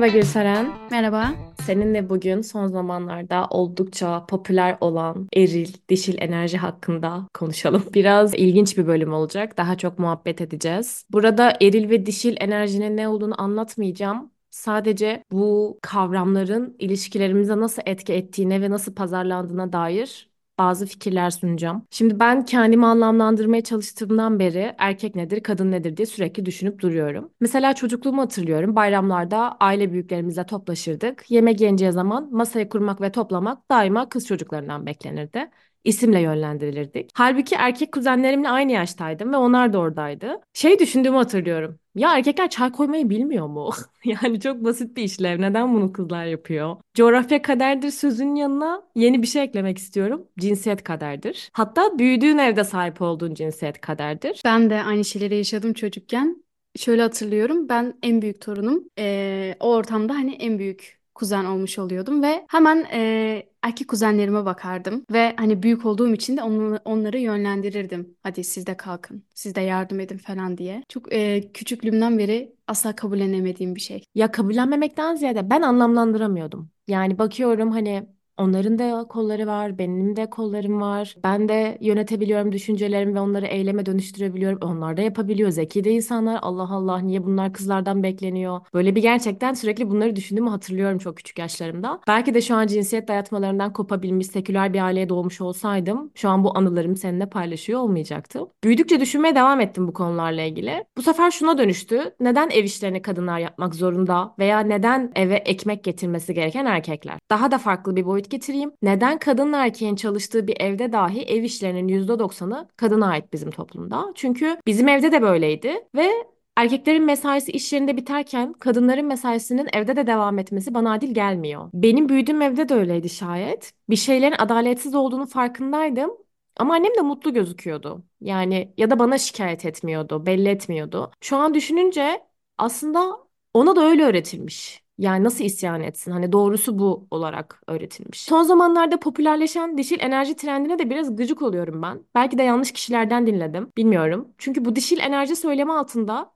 Merhaba Gülseren. Merhaba. Seninle bugün son zamanlarda oldukça popüler olan eril, dişil enerji hakkında konuşalım. Biraz ilginç bir bölüm olacak. Daha çok muhabbet edeceğiz. Burada eril ve dişil enerjinin ne olduğunu anlatmayacağım. Sadece bu kavramların ilişkilerimize nasıl etki ettiğine ve nasıl pazarlandığına dair bazı fikirler sunacağım. Şimdi ben kendimi anlamlandırmaya çalıştığımdan beri erkek nedir, kadın nedir diye sürekli düşünüp duruyorum. Mesela çocukluğumu hatırlıyorum. Bayramlarda aile büyüklerimizle toplaşırdık. Yemek yeneceği zaman masayı kurmak ve toplamak daima kız çocuklarından beklenirdi isimle yönlendirilirdik. Halbuki erkek kuzenlerimle aynı yaştaydım ve onlar da oradaydı. Şey düşündüğümü hatırlıyorum. Ya erkekler çay koymayı bilmiyor mu? Yani çok basit bir işlev. Neden bunu kızlar yapıyor? Coğrafya kaderdir sözünün yanına yeni bir şey eklemek istiyorum. Cinsiyet kaderdir. Hatta büyüdüğün evde sahip olduğun cinsiyet kaderdir. Ben de aynı şeyleri yaşadım çocukken. Şöyle hatırlıyorum. Ben en büyük torunum. Ee, o ortamda hani en büyük kuzen olmuş oluyordum ve hemen e, erkek kuzenlerime bakardım ve hani büyük olduğum için de onları, onları yönlendirirdim. Hadi siz de kalkın, siz de yardım edin falan diye. Çok e, küçüklüğümden beri asla kabullenemediğim bir şey. Ya kabullenmemekten ziyade ben anlamlandıramıyordum. Yani bakıyorum hani Onların da kolları var, benim de kollarım var. Ben de yönetebiliyorum düşüncelerimi ve onları eyleme dönüştürebiliyorum. Onlar da yapabiliyor. Zeki de insanlar. Allah Allah niye bunlar kızlardan bekleniyor? Böyle bir gerçekten sürekli bunları düşündüğümü hatırlıyorum çok küçük yaşlarımda. Belki de şu an cinsiyet dayatmalarından kopabilmiş seküler bir aileye doğmuş olsaydım şu an bu anılarımı seninle paylaşıyor olmayacaktım. Büyüdükçe düşünmeye devam ettim bu konularla ilgili. Bu sefer şuna dönüştü. Neden ev işlerini kadınlar yapmak zorunda veya neden eve ekmek getirmesi gereken erkekler? Daha da farklı bir boyut getireyim. Neden kadın erkeğin çalıştığı bir evde dahi ev işlerinin %90'ı kadına ait bizim toplumda? Çünkü bizim evde de böyleydi ve Erkeklerin mesaisi iş yerinde biterken kadınların mesaisinin evde de devam etmesi bana adil gelmiyor. Benim büyüdüğüm evde de öyleydi şayet. Bir şeylerin adaletsiz olduğunu farkındaydım. Ama annem de mutlu gözüküyordu. Yani ya da bana şikayet etmiyordu, belli etmiyordu. Şu an düşününce aslında ona da öyle öğretilmiş. Yani nasıl isyan etsin? Hani doğrusu bu olarak öğretilmiş. Son zamanlarda popülerleşen dişil enerji trendine de biraz gıcık oluyorum ben. Belki de yanlış kişilerden dinledim. Bilmiyorum. Çünkü bu dişil enerji söylemi altında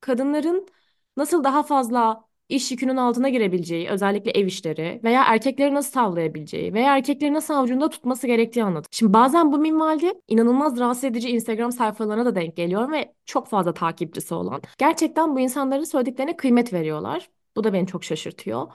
kadınların nasıl daha fazla iş yükünün altına girebileceği, özellikle ev işleri veya erkekleri nasıl tavlayabileceği veya erkekleri nasıl avucunda tutması gerektiği anlatıyor. Şimdi bazen bu minvalde inanılmaz rahatsız edici Instagram sayfalarına da denk geliyor ve çok fazla takipçisi olan. Gerçekten bu insanların söylediklerine kıymet veriyorlar. Bu da beni çok şaşırtıyor.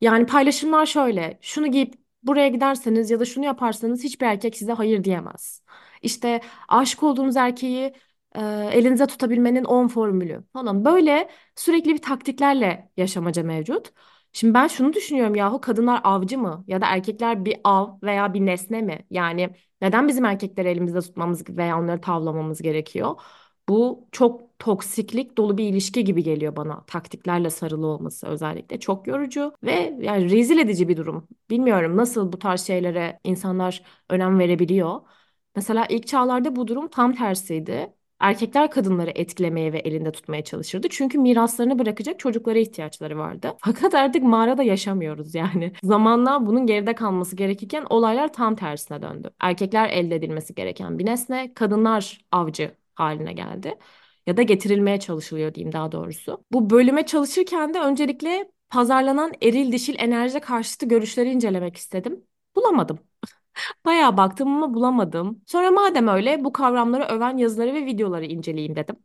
Yani paylaşımlar şöyle. Şunu giyip buraya giderseniz ya da şunu yaparsanız hiçbir erkek size hayır diyemez. İşte aşık olduğunuz erkeği e, elinize tutabilmenin 10 formülü falan. Böyle sürekli bir taktiklerle yaşamaca mevcut. Şimdi ben şunu düşünüyorum yahu kadınlar avcı mı ya da erkekler bir av veya bir nesne mi? Yani neden bizim erkekleri elimizde tutmamız veya onları tavlamamız gerekiyor? Bu çok toksiklik dolu bir ilişki gibi geliyor bana. Taktiklerle sarılı olması özellikle çok yorucu ve yani rezil edici bir durum. Bilmiyorum nasıl bu tarz şeylere insanlar önem verebiliyor. Mesela ilk çağlarda bu durum tam tersiydi. Erkekler kadınları etkilemeye ve elinde tutmaya çalışırdı. Çünkü miraslarını bırakacak çocuklara ihtiyaçları vardı. Fakat artık mağarada yaşamıyoruz yani. Zamanla bunun geride kalması gerekirken olaylar tam tersine döndü. Erkekler elde edilmesi gereken bir nesne, kadınlar avcı haline geldi. Ya da getirilmeye çalışılıyor diyeyim daha doğrusu. Bu bölüme çalışırken de öncelikle pazarlanan eril dişil enerji karşıtı görüşleri incelemek istedim. Bulamadım. Bayağı baktım ama bulamadım. Sonra madem öyle bu kavramları öven yazıları ve videoları inceleyeyim dedim.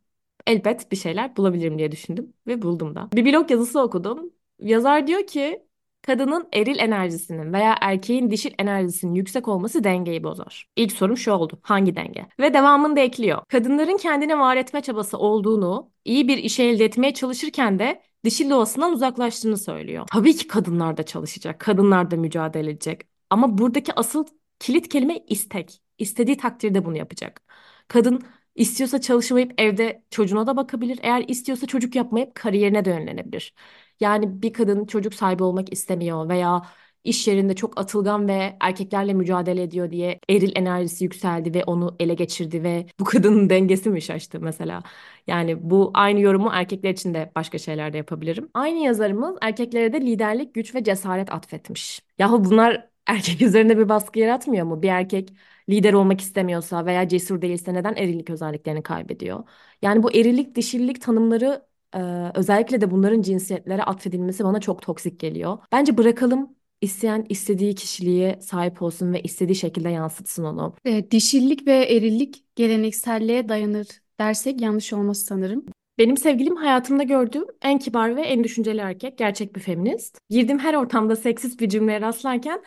Elbet bir şeyler bulabilirim diye düşündüm ve buldum da. Bir blog yazısı okudum. Yazar diyor ki kadının eril enerjisinin veya erkeğin dişil enerjisinin yüksek olması dengeyi bozar. İlk sorum şu oldu. Hangi denge? Ve devamını da ekliyor. Kadınların kendini var etme çabası olduğunu, iyi bir işe elde etmeye çalışırken de dişil doğasından uzaklaştığını söylüyor. Tabii ki kadınlar da çalışacak, kadınlar da mücadele edecek. Ama buradaki asıl kilit kelime istek. İstediği takdirde bunu yapacak. Kadın istiyorsa çalışmayıp evde çocuğuna da bakabilir. Eğer istiyorsa çocuk yapmayıp kariyerine de yönlenebilir. Yani bir kadın çocuk sahibi olmak istemiyor veya iş yerinde çok atılgan ve erkeklerle mücadele ediyor diye eril enerjisi yükseldi ve onu ele geçirdi ve bu kadının dengesi mi şaştı mesela? Yani bu aynı yorumu erkekler için de başka şeylerde yapabilirim. Aynı yazarımız erkeklere de liderlik, güç ve cesaret atfetmiş. Yahu bunlar erkek üzerinde bir baskı yaratmıyor mu? Bir erkek lider olmak istemiyorsa veya cesur değilse neden erillik özelliklerini kaybediyor? Yani bu erillik, dişillik tanımları Ee, özellikle de bunların cinsiyetlere atfedilmesi bana çok toksik geliyor. Bence bırakalım isteyen istediği kişiliğe sahip olsun ve istediği şekilde yansıtsın onu. E, dişillik ve erillik gelenekselliğe dayanır dersek yanlış olmaz sanırım. Benim sevgilim hayatımda gördüğüm en kibar ve en düşünceli erkek, gerçek bir feminist. Girdiğim her ortamda seksist bir cümleye rastlarken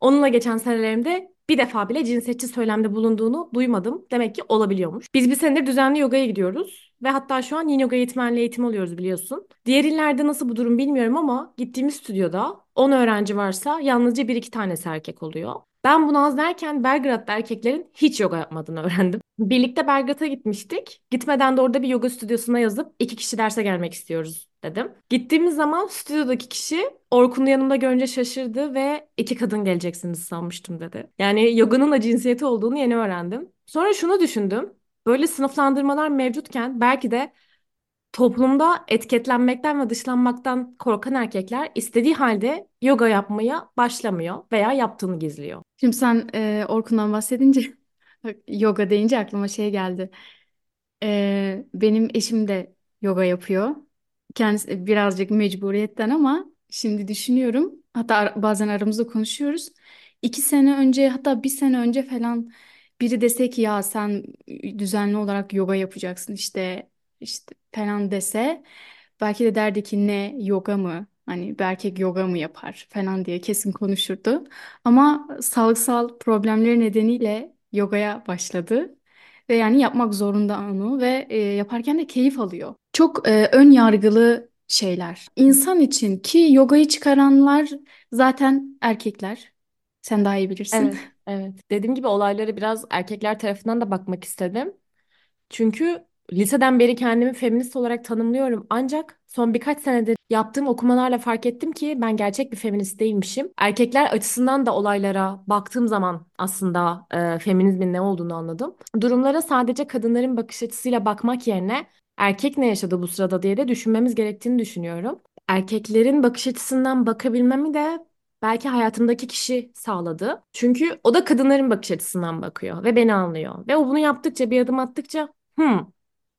onunla geçen senelerimde bir defa bile cinsiyetçi söylemde bulunduğunu duymadım. Demek ki olabiliyormuş. Biz bir senedir düzenli yogaya gidiyoruz ve hatta şu an yin yoga eğitmenliği eğitim alıyoruz biliyorsun. Diğer illerde nasıl bu durum bilmiyorum ama gittiğimiz stüdyoda 10 öğrenci varsa yalnızca bir iki tanesi erkek oluyor. Ben bunu az derken Belgrad'da erkeklerin hiç yoga yapmadığını öğrendim. Birlikte Belgrad'a gitmiştik. Gitmeden de orada bir yoga stüdyosuna yazıp iki kişi derse gelmek istiyoruz dedim. Gittiğimiz zaman stüdyodaki kişi Orkun'u yanımda görünce şaşırdı ve iki kadın geleceksiniz sanmıştım dedi. Yani yoganın da cinsiyeti olduğunu yeni öğrendim. Sonra şunu düşündüm. Böyle sınıflandırmalar mevcutken belki de toplumda etiketlenmekten ve dışlanmaktan korkan erkekler istediği halde yoga yapmaya başlamıyor veya yaptığını gizliyor. Şimdi sen e, Orkun'dan bahsedince yoga deyince aklıma şey geldi. E, benim eşim de yoga yapıyor. Kendisi birazcık mecburiyetten ama şimdi düşünüyorum. Hatta bazen aramızda konuşuyoruz. İki sene önce hatta bir sene önce falan biri dese ki ya sen düzenli olarak yoga yapacaksın işte işte falan dese belki de derdi ki ne yoga mı? Hani bir erkek yoga mı yapar falan diye kesin konuşurdu. Ama sağlıksal problemleri nedeniyle yogaya başladı. Ve yani yapmak zorunda onu ve e, yaparken de keyif alıyor. Çok e, ön yargılı şeyler. İnsan için ki yogayı çıkaranlar zaten erkekler. Sen daha iyi bilirsin. Evet, evet. Dediğim gibi olaylara biraz erkekler tarafından da bakmak istedim. Çünkü liseden beri kendimi feminist olarak tanımlıyorum. Ancak son birkaç senedir yaptığım okumalarla fark ettim ki ben gerçek bir feminist değilmişim. Erkekler açısından da olaylara baktığım zaman aslında e, feminizmin ne olduğunu anladım. Durumlara sadece kadınların bakış açısıyla bakmak yerine erkek ne yaşadı bu sırada diye de düşünmemiz gerektiğini düşünüyorum. Erkeklerin bakış açısından bakabilmemi de belki hayatımdaki kişi sağladı. Çünkü o da kadınların bakış açısından bakıyor ve beni anlıyor. Ve o bunu yaptıkça bir adım attıkça Hmm.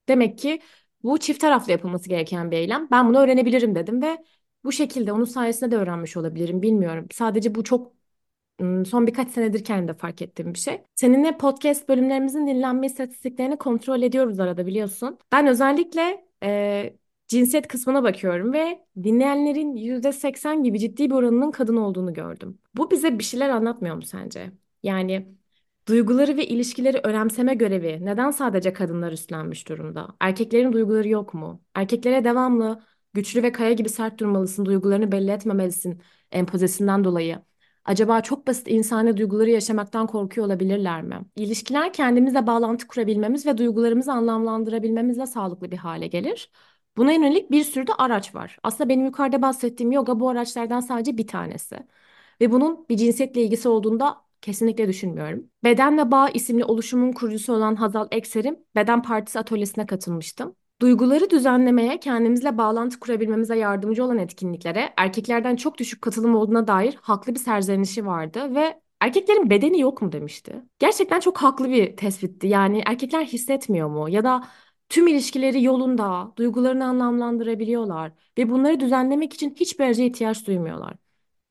Demek ki bu çift taraflı yapılması gereken bir eylem. Ben bunu öğrenebilirim dedim ve bu şekilde onun sayesinde de öğrenmiş olabilirim. Bilmiyorum. Sadece bu çok son birkaç senedir kendimde fark ettiğim bir şey. Seninle podcast bölümlerimizin dinlenme istatistiklerini kontrol ediyoruz arada biliyorsun. Ben özellikle e, cinsiyet kısmına bakıyorum ve dinleyenlerin %80 gibi ciddi bir oranının kadın olduğunu gördüm. Bu bize bir şeyler anlatmıyor mu sence? Yani Duyguları ve ilişkileri önemseme görevi neden sadece kadınlar üstlenmiş durumda? Erkeklerin duyguları yok mu? Erkeklere devamlı güçlü ve kaya gibi sert durmalısın, duygularını belli etmemelisin empozisinden dolayı. Acaba çok basit insani duyguları yaşamaktan korkuyor olabilirler mi? İlişkiler kendimizle bağlantı kurabilmemiz ve duygularımızı anlamlandırabilmemizle sağlıklı bir hale gelir. Buna yönelik bir sürü de araç var. Aslında benim yukarıda bahsettiğim yoga bu araçlardan sadece bir tanesi. Ve bunun bir cinsiyetle ilgisi olduğunda Kesinlikle düşünmüyorum. Beden ve Bağ isimli oluşumun kurucusu olan Hazal Ekser'in Beden Partisi atölyesine katılmıştım. Duyguları düzenlemeye, kendimizle bağlantı kurabilmemize yardımcı olan etkinliklere erkeklerden çok düşük katılım olduğuna dair haklı bir serzenişi vardı ve erkeklerin bedeni yok mu demişti. Gerçekten çok haklı bir tespitti. Yani erkekler hissetmiyor mu ya da tüm ilişkileri yolunda, duygularını anlamlandırabiliyorlar ve bunları düzenlemek için hiçbir araca ihtiyaç duymuyorlar.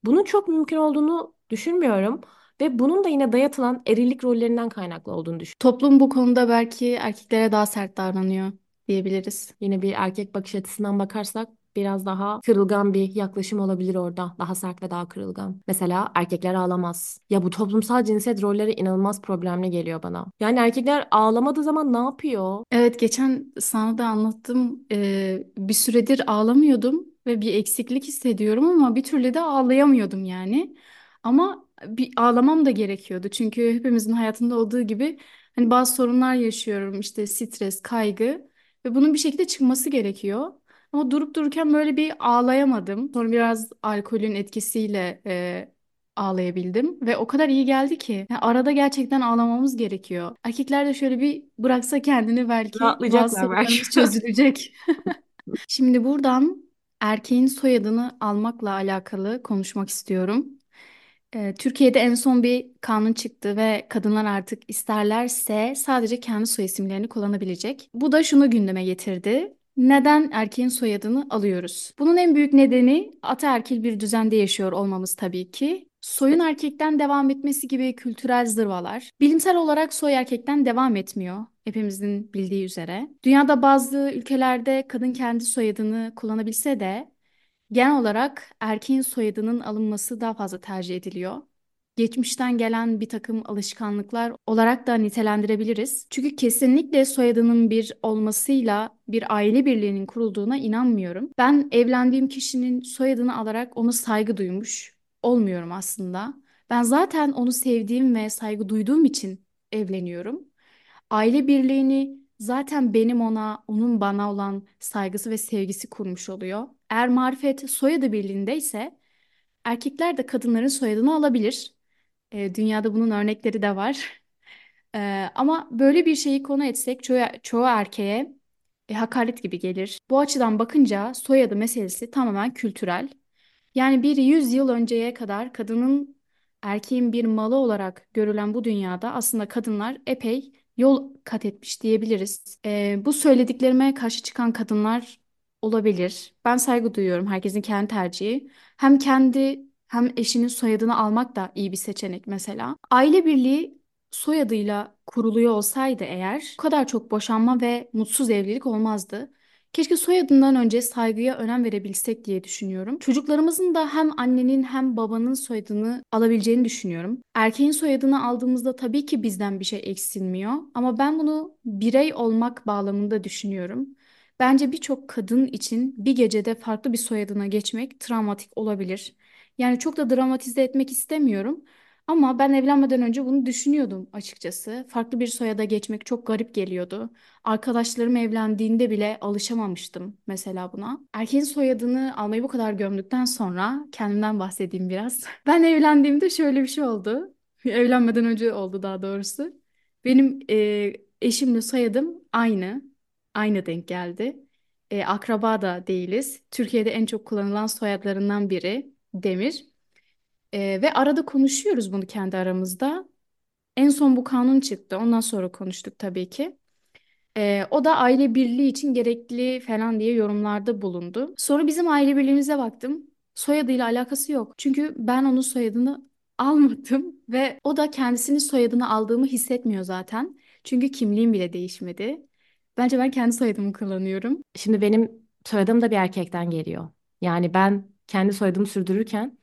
Bunun çok mümkün olduğunu düşünmüyorum. Ve bunun da yine dayatılan erillik rollerinden kaynaklı olduğunu düşünüyorum. Toplum bu konuda belki erkeklere daha sert davranıyor diyebiliriz. Yine bir erkek bakış açısından bakarsak biraz daha kırılgan bir yaklaşım olabilir orada. Daha sert ve daha kırılgan. Mesela erkekler ağlamaz. Ya bu toplumsal cinsiyet rolleri inanılmaz problemli geliyor bana. Yani erkekler ağlamadığı zaman ne yapıyor? Evet geçen sana da anlattım. Ee, bir süredir ağlamıyordum ve bir eksiklik hissediyorum ama bir türlü de ağlayamıyordum yani. Ama bir ağlamam da gerekiyordu. Çünkü hepimizin hayatında olduğu gibi hani bazı sorunlar yaşıyorum. işte stres, kaygı ve bunun bir şekilde çıkması gerekiyor. Ama durup dururken böyle bir ağlayamadım. Sonra biraz alkolün etkisiyle e, ağlayabildim ve o kadar iyi geldi ki. Yani arada gerçekten ağlamamız gerekiyor. Erkekler de şöyle bir bıraksa kendini belki bazı Rahatlayacaklar belki. sorunlarımız çözülecek. Şimdi buradan erkeğin soyadını almakla alakalı konuşmak istiyorum. Ee, Türkiye'de en son bir kanun çıktı ve kadınlar artık isterlerse sadece kendi soy isimlerini kullanabilecek. Bu da şunu gündeme getirdi. Neden erkeğin soyadını alıyoruz? Bunun en büyük nedeni ataerkil bir düzende yaşıyor olmamız tabii ki. Soyun erkekten devam etmesi gibi kültürel zırvalar. Bilimsel olarak soy erkekten devam etmiyor. Hepimizin bildiği üzere. Dünyada bazı ülkelerde kadın kendi soyadını kullanabilse de genel olarak erkeğin soyadının alınması daha fazla tercih ediliyor geçmişten gelen bir takım alışkanlıklar olarak da nitelendirebiliriz. Çünkü kesinlikle soyadının bir olmasıyla bir aile birliğinin kurulduğuna inanmıyorum. Ben evlendiğim kişinin soyadını alarak ona saygı duymuş olmuyorum aslında. Ben zaten onu sevdiğim ve saygı duyduğum için evleniyorum. Aile birliğini zaten benim ona, onun bana olan saygısı ve sevgisi kurmuş oluyor. Eğer marifet soyadı birliğindeyse erkekler de kadınların soyadını alabilir. E, dünyada bunun örnekleri de var. E, ama böyle bir şeyi konu etsek çoğu, çoğu erkeğe e, hakaret gibi gelir. Bu açıdan bakınca soyadı meselesi tamamen kültürel. Yani bir yüzyıl önceye kadar kadının erkeğin bir malı olarak görülen bu dünyada aslında kadınlar epey yol kat etmiş diyebiliriz. E, bu söylediklerime karşı çıkan kadınlar olabilir. Ben saygı duyuyorum. Herkesin kendi tercihi. Hem kendi hem eşinin soyadını almak da iyi bir seçenek mesela. Aile birliği soyadıyla kuruluyor olsaydı eğer bu kadar çok boşanma ve mutsuz evlilik olmazdı. Keşke soyadından önce saygıya önem verebilsek diye düşünüyorum. Çocuklarımızın da hem annenin hem babanın soyadını alabileceğini düşünüyorum. Erkeğin soyadını aldığımızda tabii ki bizden bir şey eksilmiyor ama ben bunu birey olmak bağlamında düşünüyorum. Bence birçok kadın için bir gecede farklı bir soyadına geçmek travmatik olabilir. Yani çok da dramatize etmek istemiyorum. Ama ben evlenmeden önce bunu düşünüyordum açıkçası. Farklı bir soyada geçmek çok garip geliyordu. Arkadaşlarım evlendiğinde bile alışamamıştım mesela buna. Erkeğin soyadını almayı bu kadar gömdükten sonra kendimden bahsedeyim biraz. Ben evlendiğimde şöyle bir şey oldu. Evlenmeden önce oldu daha doğrusu. Benim e, eşimle soyadım aynı. Aynı denk geldi. E, akraba da değiliz. Türkiye'de en çok kullanılan soyadlarından biri Demir. E, ve arada konuşuyoruz bunu kendi aramızda. En son bu kanun çıktı. Ondan sonra konuştuk tabii ki. Ee, o da aile birliği için gerekli falan diye yorumlarda bulundu. Sonra bizim aile birliğimize baktım. Soyadıyla alakası yok. Çünkü ben onun soyadını almadım ve o da kendisinin soyadını aldığımı hissetmiyor zaten. Çünkü kimliğim bile değişmedi. Bence ben kendi soyadımı kullanıyorum. Şimdi benim soyadım da bir erkekten geliyor. Yani ben kendi soyadımı sürdürürken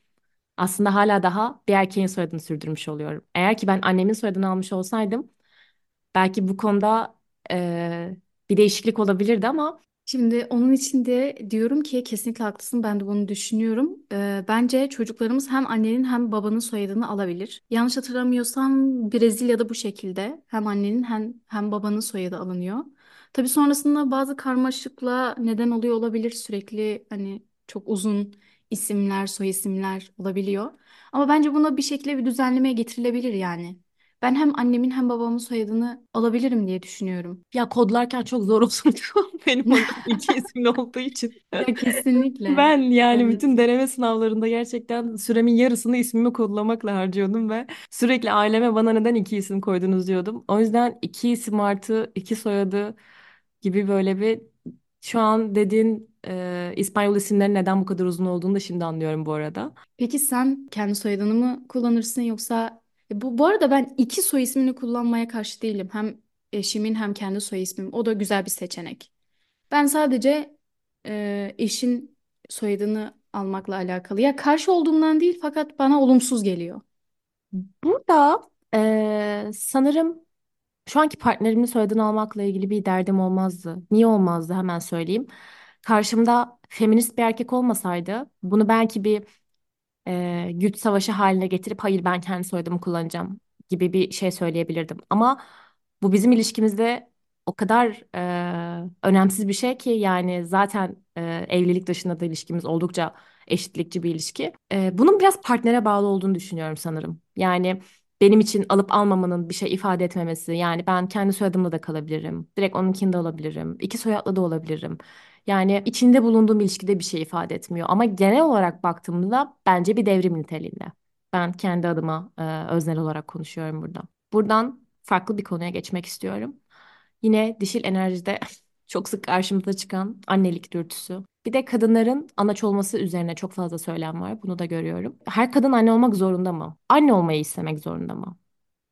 aslında hala daha bir erkeğin soyadını sürdürmüş oluyorum. Eğer ki ben annemin soyadını almış olsaydım belki bu konuda eee, bir değişiklik olabilirdi ama Şimdi onun için de diyorum ki kesinlikle haklısın. Ben de bunu düşünüyorum. Ee, bence çocuklarımız hem annenin hem babanın soyadını alabilir. Yanlış hatırlamıyorsam Brezilya'da bu şekilde hem annenin hem hem babanın soyadı alınıyor. Tabii sonrasında bazı karmaşıklığa neden oluyor olabilir. Sürekli hani çok uzun isimler, soy isimler olabiliyor. Ama bence buna bir şekilde bir düzenlemeye getirilebilir yani. Ben hem annemin hem babamın soyadını alabilirim diye düşünüyorum. ya kodlarken çok zor olurdu benim hocam iki isimli olduğu için. Ya kesinlikle. Ben yani bütün Evet. deneme sınavlarında gerçekten süremin yarısını ismimi kodlamakla harcıyordum ve sürekli aileme bana neden iki isim koydunuz diyordum. O yüzden iki isim artı iki soyadı gibi böyle bir şu an dediğin e, İspanyol isimlerin neden bu kadar uzun olduğunu da şimdi anlıyorum bu arada. Peki sen kendi soyadını mı kullanırsın yoksa E, bu bu arada ben iki soy ismini kullanmaya karşı değilim. Hem eşimin hem kendi soy ismim. O da güzel bir seçenek. Ben sadece e, eşin soyadını almakla alakalı. Ya karşı olduğumdan değil fakat bana olumsuz geliyor. Burada e, sanırım Şu anki partnerimin soyadını almakla ilgili bir derdim olmazdı. Niye olmazdı hemen söyleyeyim. Karşımda feminist bir erkek olmasaydı bunu belki bir e, güç savaşı haline getirip hayır ben kendi soyadımı kullanacağım gibi bir şey söyleyebilirdim. Ama bu bizim ilişkimizde o kadar e, önemsiz bir şey ki yani zaten e, evlilik dışında da ilişkimiz oldukça eşitlikçi bir ilişki. E, bunun biraz partnere bağlı olduğunu düşünüyorum sanırım. Yani benim için alıp almamanın bir şey ifade etmemesi. Yani ben kendi soyadımla da kalabilirim. Direkt onunkini de alabilirim. İki soyadlı da olabilirim. Yani içinde bulunduğum ilişkide bir şey ifade etmiyor. Ama genel olarak baktığımda bence bir devrim niteliğinde. Ben kendi adıma e, öznel olarak konuşuyorum burada. Buradan farklı bir konuya geçmek istiyorum. Yine dişil enerjide Çok sık karşımıza çıkan annelik dürtüsü. Bir de kadınların anaç olması üzerine çok fazla söylem var. Bunu da görüyorum. Her kadın anne olmak zorunda mı? Anne olmayı istemek zorunda mı?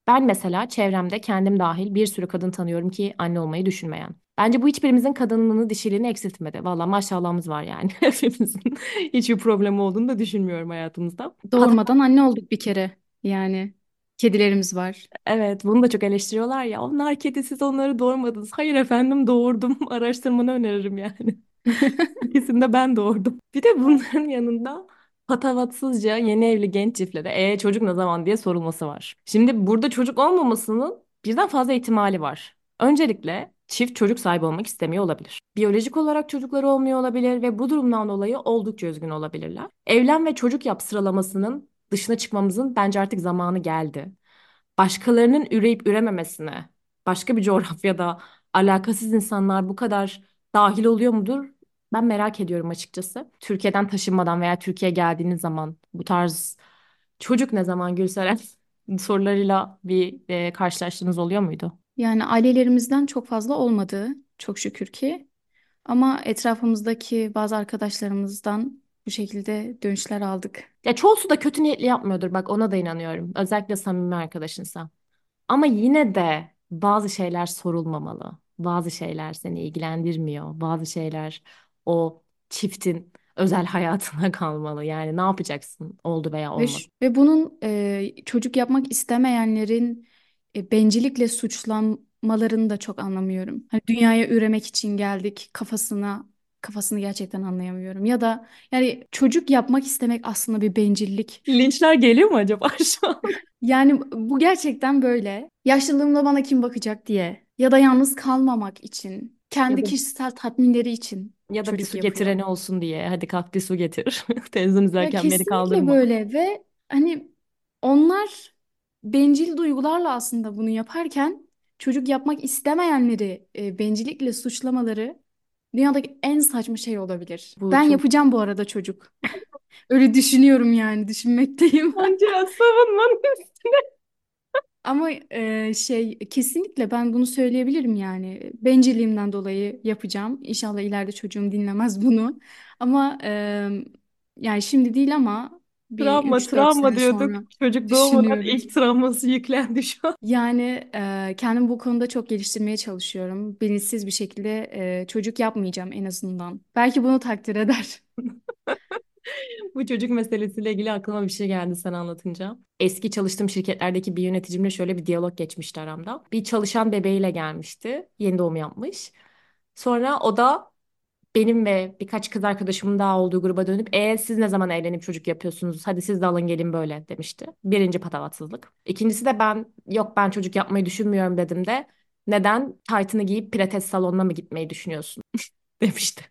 Ben mesela çevremde kendim dahil bir sürü kadın tanıyorum ki anne olmayı düşünmeyen. Bence bu hiçbirimizin kadınlığını, dişiliğini eksiltmedi. Valla maşallahımız var yani. Hepimizin hiçbir problemi olduğunu da düşünmüyorum hayatımızda. Doğurmadan anne olduk bir kere. Yani kedilerimiz var. evet, bunu da çok eleştiriyorlar ya. Onlar kedisiz onları doğurmadınız. Hayır efendim doğurdum. Araştırmanı öneririm yani. İkisini de ben doğurdum. Bir de bunların yanında patavatsızca yeni evli genç çiftlere e çocuk ne zaman diye sorulması var. Şimdi burada çocuk olmamasının birden fazla ihtimali var. Öncelikle çift çocuk sahibi olmak istemiyor olabilir. Biyolojik olarak çocukları olmuyor olabilir ve bu durumdan dolayı oldukça üzgün olabilirler. Evlen ve çocuk yap sıralamasının dışına çıkmamızın bence artık zamanı geldi. Başkalarının üreyip ürememesine, başka bir coğrafyada alakasız insanlar bu kadar dahil oluyor mudur? Ben merak ediyorum açıkçası. Türkiye'den taşınmadan veya Türkiye'ye geldiğiniz zaman bu tarz çocuk ne zaman Gülseren sorularıyla bir e, karşılaştığınız oluyor muydu? Yani ailelerimizden çok fazla olmadı çok şükür ki. Ama etrafımızdaki bazı arkadaşlarımızdan bu şekilde dönüşler aldık. Ya çoğusu da kötü niyetli yapmıyordur bak ona da inanıyorum. Özellikle samimi arkadaşınsa. Ama yine de bazı şeyler sorulmamalı. Bazı şeyler seni ilgilendirmiyor. Bazı şeyler o çiftin özel hayatına kalmalı. Yani ne yapacaksın oldu veya Ve, olmadı. ş- ve bunun e, çocuk yapmak istemeyenlerin e, bencillikle suçlanmalarını da çok anlamıyorum. Hani dünyaya üremek için geldik kafasına kafasını gerçekten anlayamıyorum. Ya da yani çocuk yapmak istemek aslında bir bencillik. Linçler geliyor mu acaba şu an? Yani bu gerçekten böyle. Yaşlılığımda bana kim bakacak diye ya da yalnız kalmamak için, Ya kendi da kişisel tatminleri için ya da bir çocuk su yapıyor. getireni olsun diye. Hadi kalk bir su getir. Televizyon Ya izlerken beni kesinlikle kaldırma. böyle ve hani onlar bencil duygularla aslında bunu yaparken çocuk yapmak istemeyenleri e, bencillikle suçlamaları dünyadaki en saçma şey olabilir. Bu Ben çok yapacağım bu arada çocuk. Öyle düşünüyorum yani düşünmekteyim. Bence savunmanın Ama e, şey kesinlikle ben bunu söyleyebilirim yani. Bencilliğimden dolayı yapacağım. İnşallah ileride çocuğum dinlemez bunu. Ama e, yani şimdi değil ama bir travma üç dört travma sene diyorduk. sonra Çocuk doğmadan düşünüyorum. ilk travması yüklendi şu an. Yani e, kendimi bu konuda çok geliştirmeye çalışıyorum. Bilinçsiz bir şekilde e, çocuk yapmayacağım en azından. Belki bunu takdir eder. Bu çocuk meselesiyle ilgili aklıma bir şey geldi sen anlatınca. Eski çalıştığım şirketlerdeki bir yöneticimle şöyle bir diyalog geçmişti aramda. Bir çalışan bebeğiyle gelmişti. Yeni doğum yapmış. Sonra o da benim ve birkaç kız arkadaşımın daha olduğu gruba dönüp e siz ne zaman evlenip çocuk yapıyorsunuz? Hadi siz de alın gelin böyle demişti. Birinci patavatsızlık. İkincisi de ben yok ben çocuk yapmayı düşünmüyorum dedim de neden taytını giyip pilates salonuna mı gitmeyi düşünüyorsun demişti.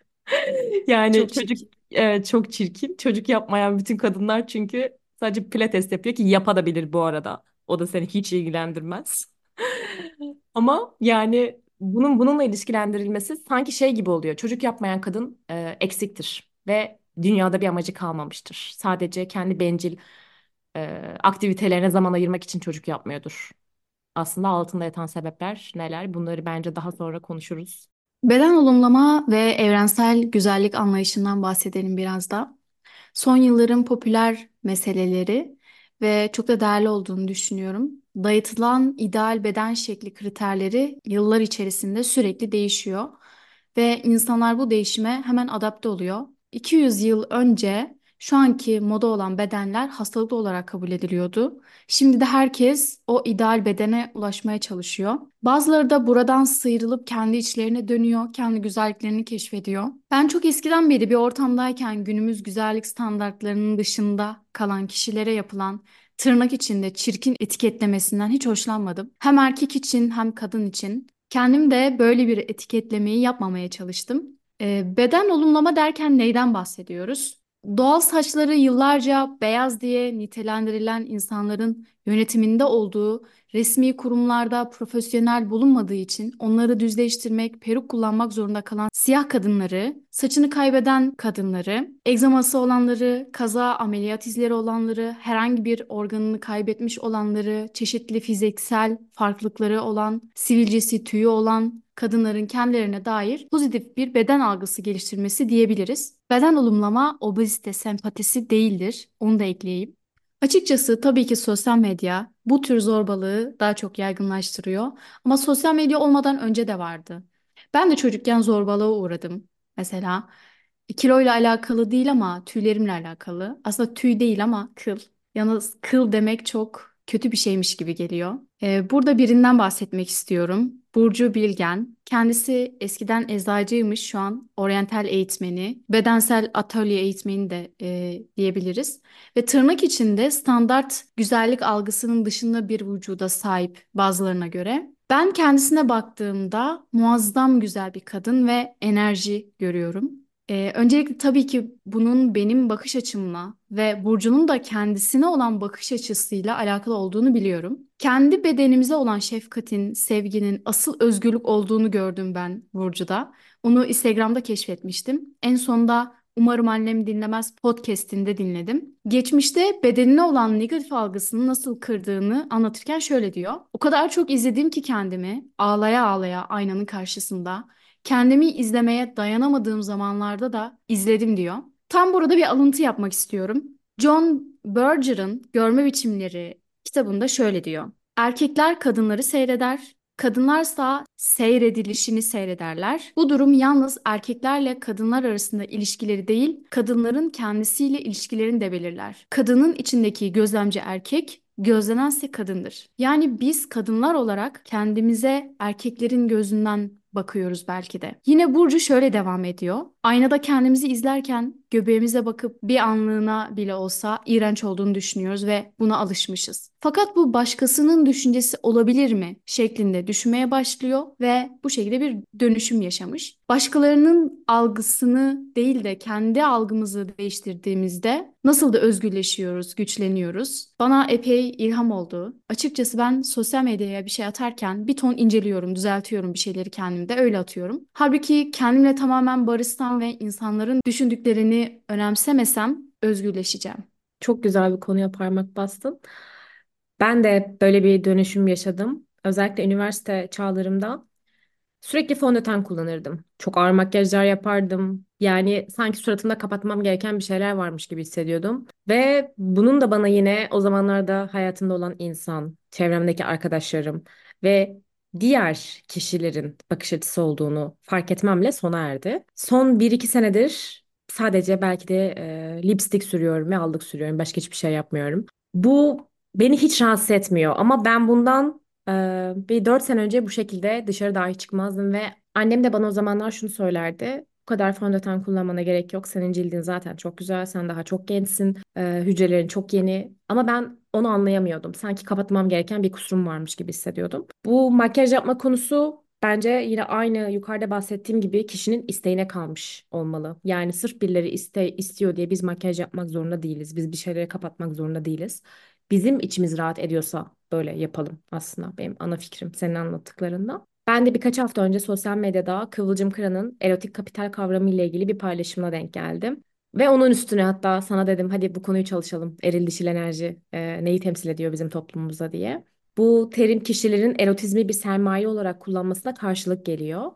Yani Çok çocuk çirkin. Evet, çok çirkin. Çocuk yapmayan bütün kadınlar çünkü sadece pilates yapıyor ki yapabilir bu arada. O da seni hiç ilgilendirmez. Ama yani bunun bununla ilişkilendirilmesi sanki şey gibi oluyor. Çocuk yapmayan kadın e, eksiktir ve dünyada bir amacı kalmamıştır. Sadece kendi bencil e, aktivitelerine zaman ayırmak için çocuk yapmıyordur. Aslında altında yatan sebepler neler? Bunları bence daha sonra konuşuruz. Beden olumlama ve evrensel güzellik anlayışından bahsedelim biraz da. Son yılların popüler meseleleri ve çok da değerli olduğunu düşünüyorum. Dayatılan ideal beden şekli kriterleri yıllar içerisinde sürekli değişiyor ve insanlar bu değişime hemen adapte oluyor. 200 yıl önce şu anki moda olan bedenler hastalıklı olarak kabul ediliyordu. Şimdi de herkes o ideal bedene ulaşmaya çalışıyor. Bazıları da buradan sıyrılıp kendi içlerine dönüyor, kendi güzelliklerini keşfediyor. Ben çok eskiden beri bir ortamdayken günümüz güzellik standartlarının dışında kalan kişilere yapılan tırnak içinde çirkin etiketlemesinden hiç hoşlanmadım. Hem erkek için hem kadın için. Kendim de böyle bir etiketlemeyi yapmamaya çalıştım. Beden olumlama derken neyden bahsediyoruz? Doğal saçları yıllarca beyaz diye nitelendirilen insanların yönetiminde olduğu resmi kurumlarda profesyonel bulunmadığı için onları düzleştirmek, peruk kullanmak zorunda kalan siyah kadınları, saçını kaybeden kadınları, egzaması olanları, kaza ameliyat izleri olanları, herhangi bir organını kaybetmiş olanları, çeşitli fiziksel farklılıkları olan, sivilcesi, tüyü olan kadınların kendilerine dair pozitif bir beden algısı geliştirmesi diyebiliriz. Beden olumlama obezite sempatisi değildir. Onu da ekleyeyim. Açıkçası tabii ki sosyal medya bu tür zorbalığı daha çok yaygınlaştırıyor. Ama sosyal medya olmadan önce de vardı. Ben de çocukken zorbalığa uğradım. Mesela kiloyla alakalı değil ama tüylerimle alakalı. Aslında tüy değil ama kıl. Yalnız kıl demek çok kötü bir şeymiş gibi geliyor. Ee, burada birinden bahsetmek istiyorum. Burcu Bilgen. Kendisi eskiden eczacıymış, şu an oryantal eğitmeni, bedensel atölye eğitmeni de e, diyebiliriz. Ve tırnak içinde standart güzellik algısının dışında bir vücuda sahip bazılarına göre. Ben kendisine baktığımda muazzam güzel bir kadın ve enerji görüyorum. Ee, öncelikle tabii ki bunun benim bakış açımla ve Burcu'nun da kendisine olan bakış açısıyla alakalı olduğunu biliyorum. Kendi bedenimize olan şefkatin, sevginin asıl özgürlük olduğunu gördüm ben Burcu'da. Onu Instagram'da keşfetmiştim. En sonunda Umarım annem dinlemez podcast'inde dinledim. Geçmişte bedenine olan negatif algısını nasıl kırdığını anlatırken şöyle diyor. O kadar çok izledim ki kendimi ağlaya ağlaya aynanın karşısında. Kendimi izlemeye dayanamadığım zamanlarda da izledim diyor. Tam burada bir alıntı yapmak istiyorum. John Berger'ın Görme Biçimleri kitabında şöyle diyor. Erkekler kadınları seyreder, kadınlarsa seyredilişini seyrederler. Bu durum yalnız erkeklerle kadınlar arasında ilişkileri değil, kadınların kendisiyle ilişkilerini de belirler. Kadının içindeki gözlemci erkek, gözlenense kadındır. Yani biz kadınlar olarak kendimize erkeklerin gözünden bakıyoruz belki de. Yine Burcu şöyle devam ediyor. Aynada kendimizi izlerken göbeğimize bakıp bir anlığına bile olsa iğrenç olduğunu düşünüyoruz ve buna alışmışız. Fakat bu başkasının düşüncesi olabilir mi şeklinde düşünmeye başlıyor ve bu şekilde bir dönüşüm yaşamış. Başkalarının algısını değil de kendi algımızı değiştirdiğimizde nasıl da özgürleşiyoruz, güçleniyoruz. Bana epey ilham oldu. Açıkçası ben sosyal medyaya bir şey atarken bir ton inceliyorum, düzeltiyorum bir şeyleri kendimde öyle atıyorum. Halbuki kendimle tamamen barışsam ve insanların düşündüklerini önemsemesem özgürleşeceğim. Çok güzel bir konuya parmak bastın. Ben de böyle bir dönüşüm yaşadım. Özellikle üniversite çağlarımda sürekli fondöten kullanırdım. Çok ağır makyajlar yapardım. Yani sanki suratımda kapatmam gereken bir şeyler varmış gibi hissediyordum. Ve bunun da bana yine o zamanlarda hayatımda olan insan, çevremdeki arkadaşlarım ve diğer kişilerin bakış açısı olduğunu fark etmemle sona erdi. Son bir iki senedir sadece belki de e, lipstick sürüyorum ve allık sürüyorum. Başka hiçbir şey yapmıyorum. Bu beni hiç rahatsız etmiyor ama ben bundan e, bir 4 sene önce bu şekilde dışarı dahi çıkmazdım ve annem de bana o zamanlar şunu söylerdi. Bu kadar fondöten kullanmana gerek yok. Senin cildin zaten çok güzel. Sen daha çok gençsin. E, hücrelerin çok yeni. Ama ben onu anlayamıyordum. Sanki kapatmam gereken bir kusurum varmış gibi hissediyordum. Bu makyaj yapma konusu bence yine aynı yukarıda bahsettiğim gibi kişinin isteğine kalmış olmalı. Yani sırf birileri iste, istiyor diye biz makyaj yapmak zorunda değiliz. Biz bir şeyleri kapatmak zorunda değiliz bizim içimiz rahat ediyorsa böyle yapalım aslında benim ana fikrim senin anlattıklarında. Ben de birkaç hafta önce sosyal medyada Kıvılcım Kıran'ın erotik kapital kavramı ile ilgili bir paylaşımına denk geldim. Ve onun üstüne hatta sana dedim hadi bu konuyu çalışalım. Eril dişil enerji e, neyi temsil ediyor bizim toplumumuzda diye. Bu terim kişilerin erotizmi bir sermaye olarak kullanmasına karşılık geliyor.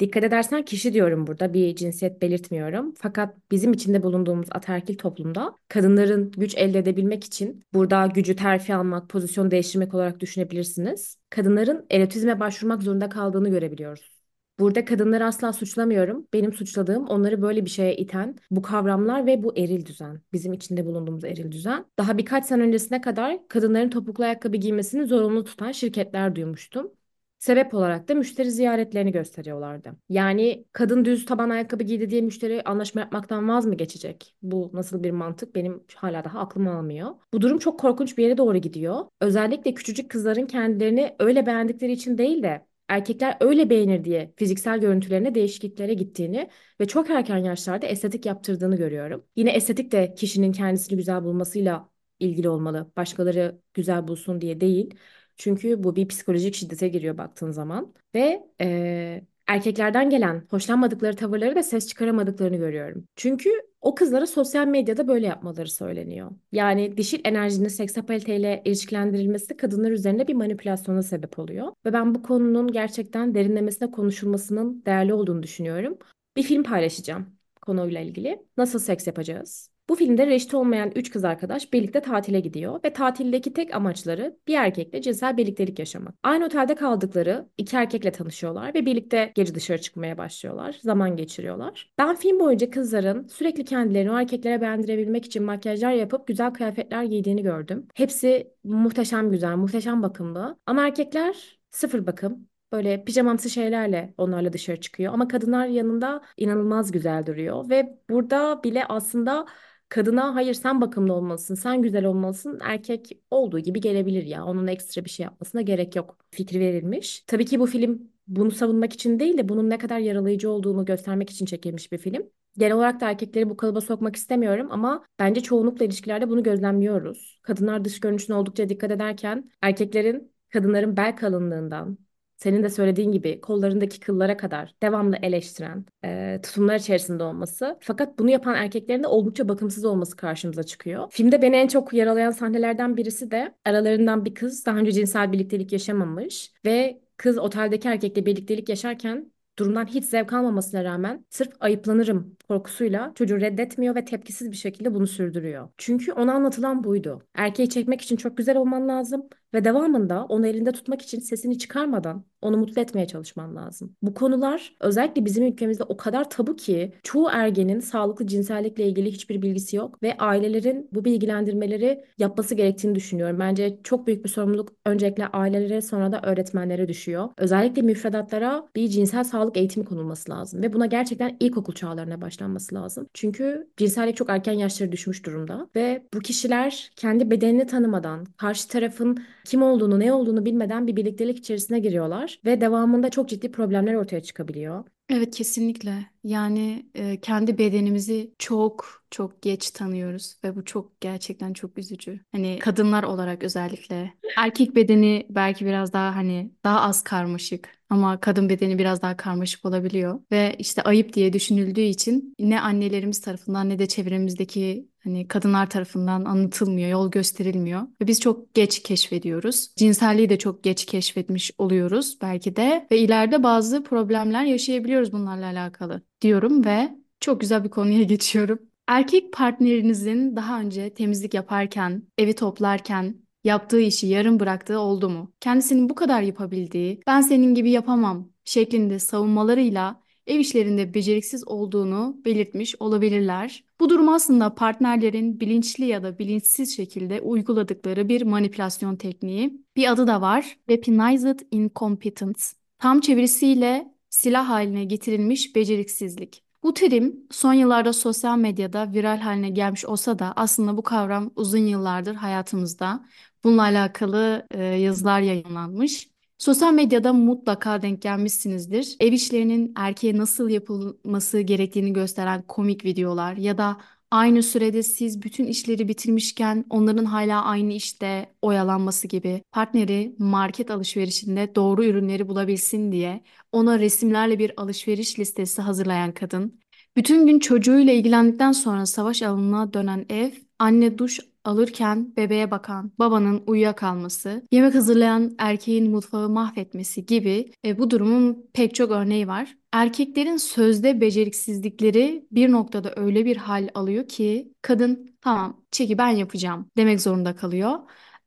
Dikkat edersen kişi diyorum burada bir cinsiyet belirtmiyorum. Fakat bizim içinde bulunduğumuz ataerkil toplumda kadınların güç elde edebilmek için burada gücü terfi almak, pozisyon değiştirmek olarak düşünebilirsiniz. Kadınların erotizme başvurmak zorunda kaldığını görebiliyoruz. Burada kadınları asla suçlamıyorum. Benim suçladığım onları böyle bir şeye iten bu kavramlar ve bu eril düzen. Bizim içinde bulunduğumuz eril düzen. Daha birkaç sene öncesine kadar kadınların topuklu ayakkabı giymesini zorunlu tutan şirketler duymuştum. Sebep olarak da müşteri ziyaretlerini gösteriyorlardı. Yani kadın düz taban ayakkabı giydi diye müşteri anlaşma yapmaktan vaz mı geçecek? Bu nasıl bir mantık benim hala daha aklım almıyor. Bu durum çok korkunç bir yere doğru gidiyor. Özellikle küçücük kızların kendilerini öyle beğendikleri için değil de erkekler öyle beğenir diye fiziksel görüntülerine değişikliklere gittiğini ve çok erken yaşlarda estetik yaptırdığını görüyorum. Yine estetik de kişinin kendisini güzel bulmasıyla ilgili olmalı. Başkaları güzel bulsun diye değil. Çünkü bu bir psikolojik şiddete giriyor baktığın zaman. Ve e, erkeklerden gelen hoşlanmadıkları tavırları ve ses çıkaramadıklarını görüyorum. Çünkü o kızlara sosyal medyada böyle yapmaları söyleniyor. Yani dişil enerjinin seksapaliteyle ilişkilendirilmesi kadınlar üzerinde bir manipülasyona sebep oluyor. Ve ben bu konunun gerçekten derinlemesine konuşulmasının değerli olduğunu düşünüyorum. Bir film paylaşacağım konuyla ilgili. Nasıl seks yapacağız? Bu filmde reşit olmayan üç kız arkadaş birlikte tatile gidiyor ve tatildeki tek amaçları bir erkekle cinsel birliktelik yaşamak. Aynı otelde kaldıkları iki erkekle tanışıyorlar ve birlikte gece dışarı çıkmaya başlıyorlar. Zaman geçiriyorlar. Ben film boyunca kızların sürekli kendilerini o erkeklere beğendirebilmek için makyajlar yapıp güzel kıyafetler giydiğini gördüm. Hepsi muhteşem güzel, muhteşem bakımlı. Ama erkekler sıfır bakım. Böyle pijamamsı şeylerle onlarla dışarı çıkıyor. Ama kadınlar yanında inanılmaz güzel duruyor. Ve burada bile aslında Kadına hayır sen bakımlı olmalısın, sen güzel olmalısın. Erkek olduğu gibi gelebilir ya. Onun ekstra bir şey yapmasına gerek yok. Fikri verilmiş. Tabii ki bu film bunu savunmak için değil de bunun ne kadar yaralayıcı olduğunu göstermek için çekilmiş bir film. Genel olarak da erkekleri bu kalıba sokmak istemiyorum ama bence çoğunlukla ilişkilerde bunu gözlemliyoruz. Kadınlar dış görünüşüne oldukça dikkat ederken erkeklerin kadınların bel kalınlığından, senin de söylediğin gibi kollarındaki kıllara kadar devamlı eleştiren e, tutumlar içerisinde olması. Fakat bunu yapan erkeklerin de oldukça bakımsız olması karşımıza çıkıyor. Filmde beni en çok yaralayan sahnelerden birisi de aralarından bir kız daha önce cinsel birliktelik yaşamamış ve kız oteldeki erkekle birliktelik yaşarken durumdan hiç zevk almamasına rağmen sırf ayıplanırım korkusuyla çocuğu reddetmiyor ve tepkisiz bir şekilde bunu sürdürüyor. Çünkü ona anlatılan buydu. Erkeği çekmek için çok güzel olman lazım ve devamında onu elinde tutmak için sesini çıkarmadan onu mutlu etmeye çalışman lazım. Bu konular özellikle bizim ülkemizde o kadar tabu ki çoğu ergenin sağlıklı cinsellikle ilgili hiçbir bilgisi yok ve ailelerin bu bilgilendirmeleri yapması gerektiğini düşünüyorum. Bence çok büyük bir sorumluluk öncelikle ailelere sonra da öğretmenlere düşüyor. Özellikle müfredatlara bir cinsel sağlık eğitimi konulması lazım ve buna gerçekten ilkokul çağlarına başlanması lazım. Çünkü cinsellik çok erken yaşlara düşmüş durumda ve bu kişiler kendi bedenini tanımadan, karşı tarafın kim olduğunu, ne olduğunu bilmeden bir birliktelik içerisine giriyorlar ve devamında çok ciddi problemler ortaya çıkabiliyor. Evet kesinlikle. Yani e, kendi bedenimizi çok çok geç tanıyoruz ve bu çok gerçekten çok üzücü. Hani kadınlar olarak özellikle. Erkek bedeni belki biraz daha hani daha az karmaşık ama kadın bedeni biraz daha karmaşık olabiliyor ve işte ayıp diye düşünüldüğü için ne annelerimiz tarafından ne de çevremizdeki hani kadınlar tarafından anlatılmıyor, yol gösterilmiyor ve biz çok geç keşfediyoruz. Cinselliği de çok geç keşfetmiş oluyoruz belki de ve ileride bazı problemler yaşayabiliyoruz bunlarla alakalı diyorum ve çok güzel bir konuya geçiyorum. Erkek partnerinizin daha önce temizlik yaparken, evi toplarken yaptığı işi yarım bıraktığı oldu mu? Kendisinin bu kadar yapabildiği, ben senin gibi yapamam şeklinde savunmalarıyla ev işlerinde beceriksiz olduğunu belirtmiş olabilirler. Bu durum aslında partnerlerin bilinçli ya da bilinçsiz şekilde uyguladıkları bir manipülasyon tekniği. Bir adı da var, weaponized incompetence. Tam çevirisiyle silah haline getirilmiş beceriksizlik. Bu terim son yıllarda sosyal medyada viral haline gelmiş olsa da aslında bu kavram uzun yıllardır hayatımızda. Bununla alakalı e, yazılar yayınlanmış. Sosyal medyada mutlaka denk gelmişsinizdir. Ev işlerinin erkeğe nasıl yapılması gerektiğini gösteren komik videolar ya da aynı sürede siz bütün işleri bitirmişken onların hala aynı işte oyalanması gibi partneri market alışverişinde doğru ürünleri bulabilsin diye ona resimlerle bir alışveriş listesi hazırlayan kadın, bütün gün çocuğuyla ilgilendikten sonra savaş alanına dönen ev, anne duş alırken bebeğe bakan babanın uyuyakalması, yemek hazırlayan erkeğin mutfağı mahvetmesi gibi e, bu durumun pek çok örneği var. Erkeklerin sözde beceriksizlikleri bir noktada öyle bir hal alıyor ki kadın tamam çeki ben yapacağım demek zorunda kalıyor.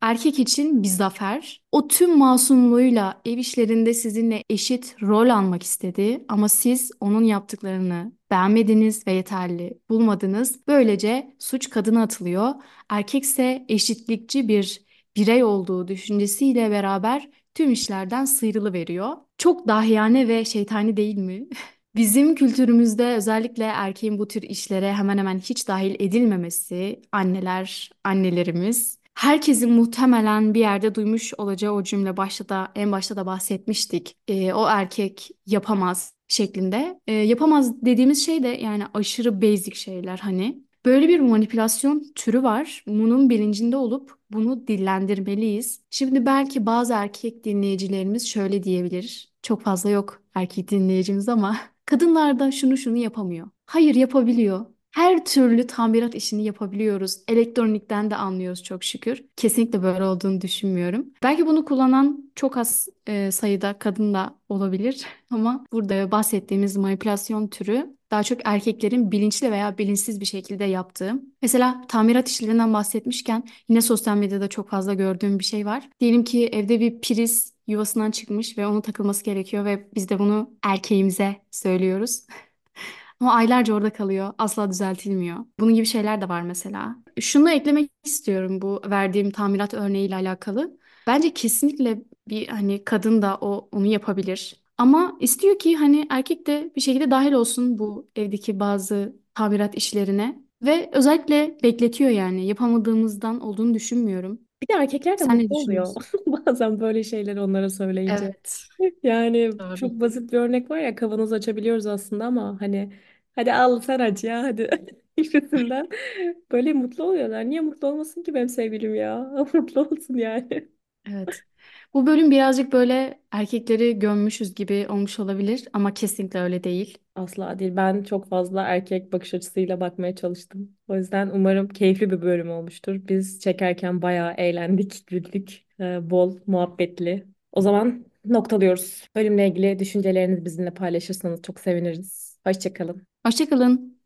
Erkek için bir zafer. O tüm masumluğuyla ev işlerinde sizinle eşit rol almak istedi ama siz onun yaptıklarını beğenmediniz ve yeterli bulmadınız. Böylece suç kadına atılıyor. Erkekse eşitlikçi bir birey olduğu düşüncesiyle beraber tüm işlerden sıyrılıveriyor. Çok dahiyane ve şeytani değil mi? Bizim kültürümüzde özellikle erkeğin bu tür işlere hemen hemen hiç dahil edilmemesi, anneler, annelerimiz Herkesin muhtemelen bir yerde duymuş olacağı o cümle başta da en başta da bahsetmiştik. E, o erkek yapamaz şeklinde. E, yapamaz dediğimiz şey de yani aşırı basic şeyler hani. Böyle bir manipülasyon türü var. Bunun bilincinde olup bunu dillendirmeliyiz. Şimdi belki bazı erkek dinleyicilerimiz şöyle diyebilir. Çok fazla yok erkek dinleyicimiz ama kadınlar da şunu şunu yapamıyor. Hayır yapabiliyor. Her türlü tamirat işini yapabiliyoruz. Elektronikten de anlıyoruz çok şükür. Kesinlikle böyle olduğunu düşünmüyorum. Belki bunu kullanan çok az e, sayıda kadın da olabilir ama burada bahsettiğimiz manipülasyon türü daha çok erkeklerin bilinçli veya bilinçsiz bir şekilde yaptığı. Mesela tamirat işlerinden bahsetmişken yine sosyal medyada çok fazla gördüğüm bir şey var. Diyelim ki evde bir priz yuvasından çıkmış ve onun takılması gerekiyor ve biz de bunu erkeğimize söylüyoruz. Ama aylarca orada kalıyor. Asla düzeltilmiyor. Bunun gibi şeyler de var mesela. Şunu eklemek istiyorum bu verdiğim tamirat örneğiyle alakalı. Bence kesinlikle bir hani kadın da o onu yapabilir. Ama istiyor ki hani erkek de bir şekilde dahil olsun bu evdeki bazı tamirat işlerine. Ve özellikle bekletiyor yani. Yapamadığımızdan olduğunu düşünmüyorum. Bir de erkekler de Sen ne mutlu oluyor düşünüyorsun? bazen böyle şeyleri onlara söyleyince. Evet. Yani Doğru. çok basit bir örnek var ya kavanoz açabiliyoruz aslında ama hani hadi al sen aç ya hadi gibisinden böyle mutlu oluyorlar. Niye mutlu olmasın ki benim sevgilim ya? Mutlu olsun yani. Evet. Bu bölüm birazcık böyle erkekleri gömmüşüz gibi olmuş olabilir ama kesinlikle öyle değil. Asla değil. Ben çok fazla erkek bakış açısıyla bakmaya çalıştım. O yüzden umarım keyifli bir bölüm olmuştur. Biz çekerken bayağı eğlendik, güldük, Ee, bol muhabbetli. O zaman noktalıyoruz. Bölümle ilgili düşüncelerinizi bizimle paylaşırsanız çok seviniriz. Hoşça kalın. Hoşça kalın.